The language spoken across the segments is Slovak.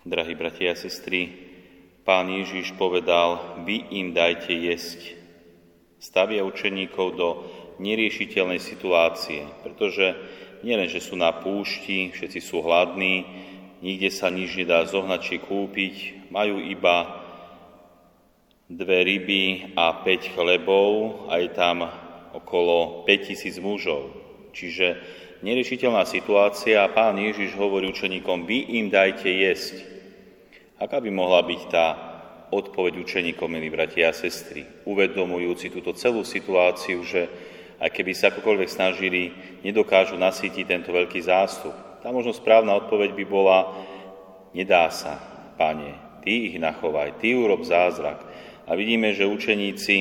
Drahí bratia a sestry, pán Ježiš povedal, vy im dajte jesť. Stavia učeníkov do neriešiteľnej situácie, pretože nielen, že sú na púšti, všetci sú hladní, nikde sa nič nedá zohnať či kúpiť, majú iba dve ryby a 5 chlebov, aj tam okolo 5000 mužov. Čiže neriešiteľná situácia a pán Ježiš hovorí učeníkom, vy im dajte jesť. Aká by mohla byť tá odpoveď učeníkom, milí bratia a sestry, uvedomujúci túto celú situáciu, že aj keby sa akokoľvek snažili, nedokážu nasýtiť tento veľký zástup. Tá možno správna odpoveď by bola, nedá sa, pane, ty ich nachovaj, ty urob zázrak. A vidíme, že učeníci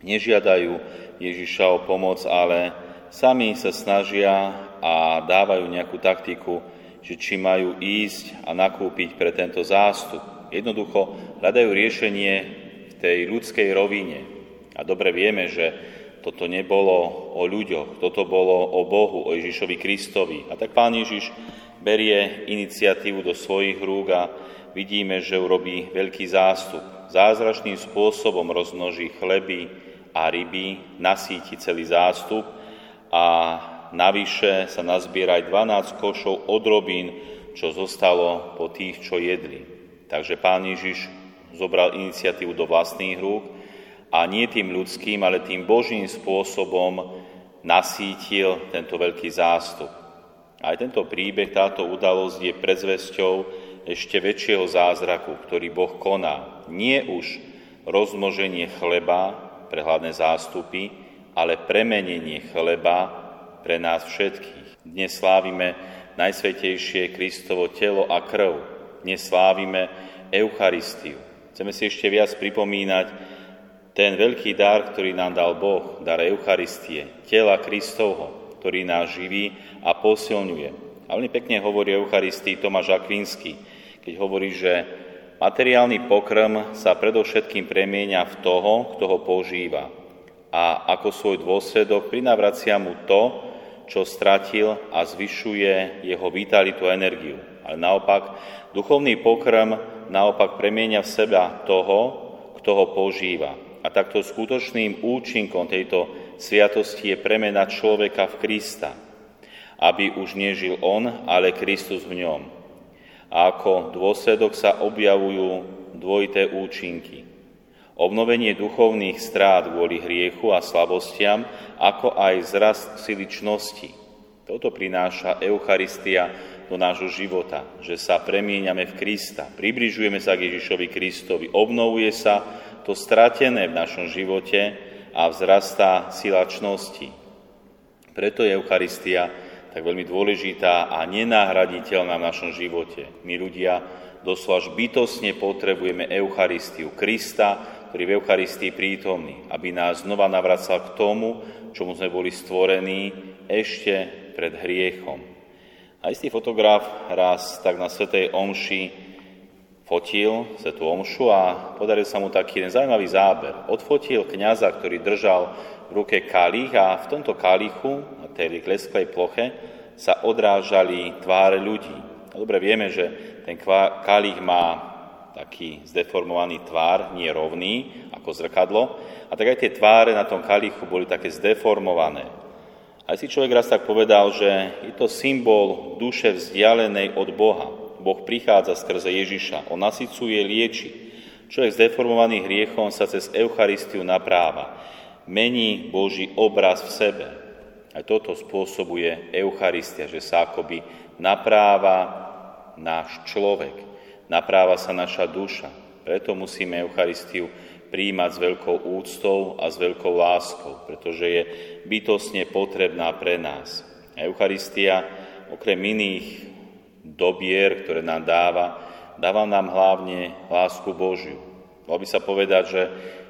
nežiadajú Ježiša o pomoc, ale sami sa snažia a dávajú nejakú taktiku, že či majú ísť a nakúpiť pre tento zástup. Jednoducho hľadajú riešenie v tej ľudskej rovine. A dobre vieme, že toto nebolo o ľuďoch, toto bolo o Bohu, o Ježišovi Kristovi. A tak pán Ježiš berie iniciatívu do svojich rúk a vidíme, že urobí veľký zástup. Zázračným spôsobom rozmnoží chleby a ryby, nasíti celý zástup a navyše sa nazbiera aj 12 košov odrobín, čo zostalo po tých, čo jedli. Takže pán Ježiš zobral iniciatívu do vlastných rúk a nie tým ľudským, ale tým božím spôsobom nasítil tento veľký zástup. Aj tento príbeh, táto udalosť je predzvesťou ešte väčšieho zázraku, ktorý Boh koná. Nie už rozmnoženie chleba pre hladné zástupy, ale premenenie chleba pre nás všetkých. Dnes slávime Najsvetejšie Kristovo telo a krv. Dnes slávime Eucharistiu. Chceme si ešte viac pripomínať ten veľký dar, ktorý nám dal Boh, dar Eucharistie, tela Kristovho, ktorý nás živí a posilňuje. A veľmi pekne hovorí Eucharistii Tomáš Akvinsky, keď hovorí, že materiálny pokrm sa predovšetkým premieňa v toho, kto ho používa. A ako svoj dôsledok prinavracia mu to, čo stratil a zvyšuje jeho vitalitu a energiu. Ale naopak, duchovný pokrm naopak premienia v seba toho, kto ho používa. A takto skutočným účinkom tejto sviatosti je premena človeka v Krista, aby už nežil on, ale Kristus v ňom. A ako dôsledok sa objavujú dvojité účinky obnovenie duchovných strát kvôli hriechu a slabostiam, ako aj zrast siličnosti. Toto prináša Eucharistia do nášho života, že sa premieňame v Krista, približujeme sa k Ježišovi Kristovi, obnovuje sa to stratené v našom živote a vzrastá silačnosti. Preto je Eucharistia tak veľmi dôležitá a nenahraditeľná v našom živote. My ľudia doslova bytosne potrebujeme Eucharistiu Krista, ktorý v Eucharistii prítomný, aby nás znova navracal k tomu, čomu sme boli stvorení ešte pred hriechom. A istý fotograf raz tak na Svetej Omši fotil Svetú Omšu a podaril sa mu taký jeden zaujímavý záber. Odfotil kňaza, ktorý držal v ruke kalich a v tomto kalichu, na tej lesklej ploche, sa odrážali tváre ľudí. A dobre vieme, že ten kalich má taký zdeformovaný tvár, nie rovný, ako zrkadlo. A tak aj tie tváre na tom kalichu boli také zdeformované. Aj si človek raz tak povedal, že je to symbol duše vzdialenej od Boha. Boh prichádza skrze Ježiša, on nasycuje, lieči. Človek zdeformovaný hriechom sa cez Eucharistiu napráva. Mení Boží obraz v sebe. Aj toto spôsobuje Eucharistia, že sa akoby napráva náš človek napráva sa naša duša. Preto musíme Eucharistiu príjmať s veľkou úctou a s veľkou láskou, pretože je bytosne potrebná pre nás. Eucharistia, okrem iných dobier, ktoré nám dáva, dáva nám hlavne lásku Božiu. Malo by sa povedať, že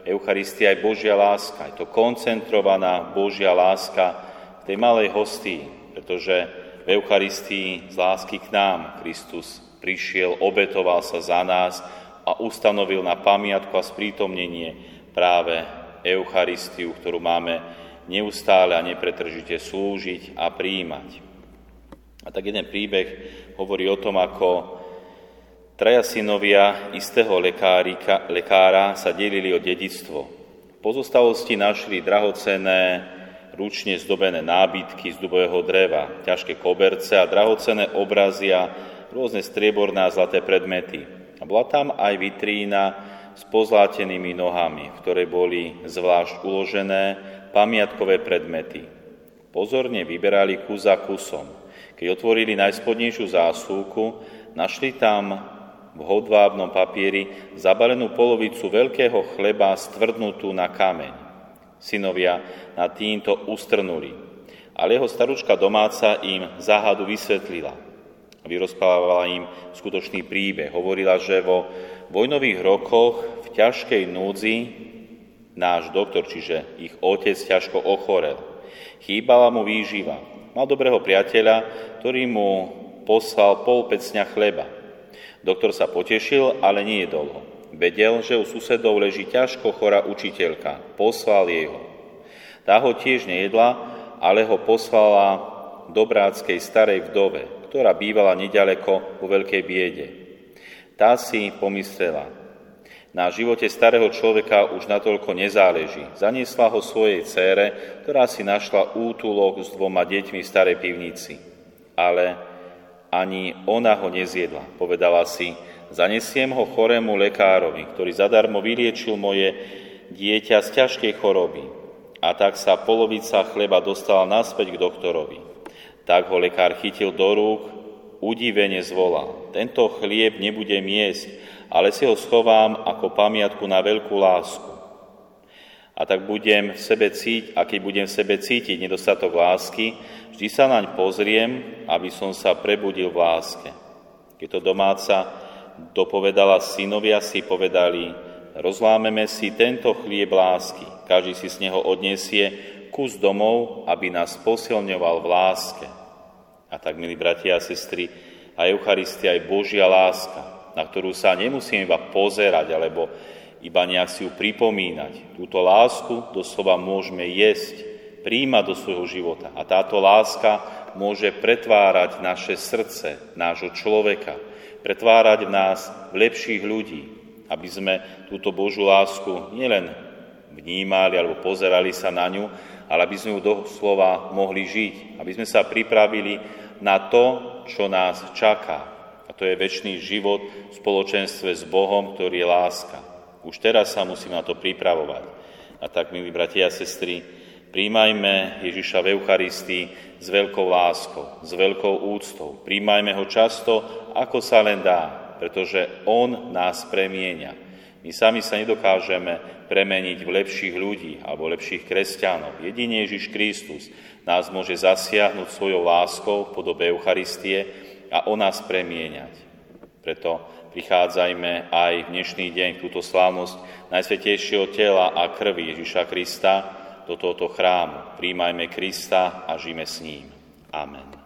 Eucharistia je Božia láska, je to koncentrovaná Božia láska v tej malej hostii, pretože v Eucharistii z lásky k nám Kristus prišiel, obetoval sa za nás a ustanovil na pamiatku a sprítomnenie práve Eucharistiu, ktorú máme neustále a nepretržite slúžiť a príjmať. A tak jeden príbeh hovorí o tom, ako Traja synovia istého lekárika, lekára sa delili o dedictvo. V pozostalosti našli drahocené, ručne zdobené nábytky z dubového dreva, ťažké koberce a drahocené obrazy a rôzne strieborné a zlaté predmety. A bola tam aj vitrína s pozlátenými nohami, v ktorej boli zvlášť uložené pamiatkové predmety. Pozorne vyberali kus za kusom. Keď otvorili najspodnejšiu zásuvku, našli tam v hodvábnom papieri zabalenú polovicu veľkého chleba stvrdnutú na kameň. Synovia na týmto ustrnuli, ale jeho staručka domáca im záhadu vysvetlila. Vyrozprávala im skutočný príbeh. Hovorila, že vo vojnových rokoch v ťažkej núdzi náš doktor, čiže ich otec, ťažko ochorel. Chýbala mu výživa. Mal dobrého priateľa, ktorý mu poslal pol pecňa chleba. Doktor sa potešil, ale nie je dlho. Vedel, že u susedov leží ťažko chorá učiteľka. Poslal jej ho. Tá ho tiež nejedla, ale ho poslala dobráckej starej vdove, ktorá bývala nedaleko vo veľkej biede. Tá si pomyslela, na živote starého človeka už natoľko nezáleží. Zaniesla ho svojej cére, ktorá si našla útulok s dvoma deťmi v starej pivnici. Ale ani ona ho nezjedla. Povedala si, zanesiem ho chorému lekárovi, ktorý zadarmo vyliečil moje dieťa z ťažkej choroby. A tak sa polovica chleba dostala naspäť k doktorovi. Tak ho lekár chytil do rúk, udivene zvolal. Tento chlieb nebudem jesť, ale si ho schovám ako pamiatku na veľkú lásku. A tak budem v sebe cítiť, a keď budem v sebe cítiť nedostatok lásky, Vždy sa naň pozriem, aby som sa prebudil v láske. Keď to domáca dopovedala synovia, si povedali, rozlámeme si tento chlieb lásky, každý si z neho odniesie kus domov, aby nás posilňoval v láske. A tak, milí bratia a sestry, a Eucharistia je Božia láska, na ktorú sa nemusíme iba pozerať, alebo iba nejak si ju pripomínať. Túto lásku doslova môžeme jesť, príjma do svojho života. A táto láska môže pretvárať naše srdce, nášho človeka, pretvárať v nás v lepších ľudí, aby sme túto Božú lásku nielen vnímali alebo pozerali sa na ňu, ale aby sme ju doslova mohli žiť, aby sme sa pripravili na to, čo nás čaká. A to je väčší život v spoločenstve s Bohom, ktorý je láska. Už teraz sa musíme na to pripravovať. A tak, milí bratia a sestry, Príjmajme Ježiša v Eucharistii s veľkou láskou, s veľkou úctou. Príjmajme ho často, ako sa len dá, pretože on nás premienia. My sami sa nedokážeme premeniť v lepších ľudí alebo lepších kresťanov. Jedine Ježiš Kristus nás môže zasiahnuť svojou láskou v podobe Eucharistie a o nás premieňať. Preto prichádzajme aj v dnešný deň túto slávnosť Najsvetejšieho tela a krvi Ježiša Krista, do tohoto chrámu. Príjmajme Krista a žijeme s ním. Amen.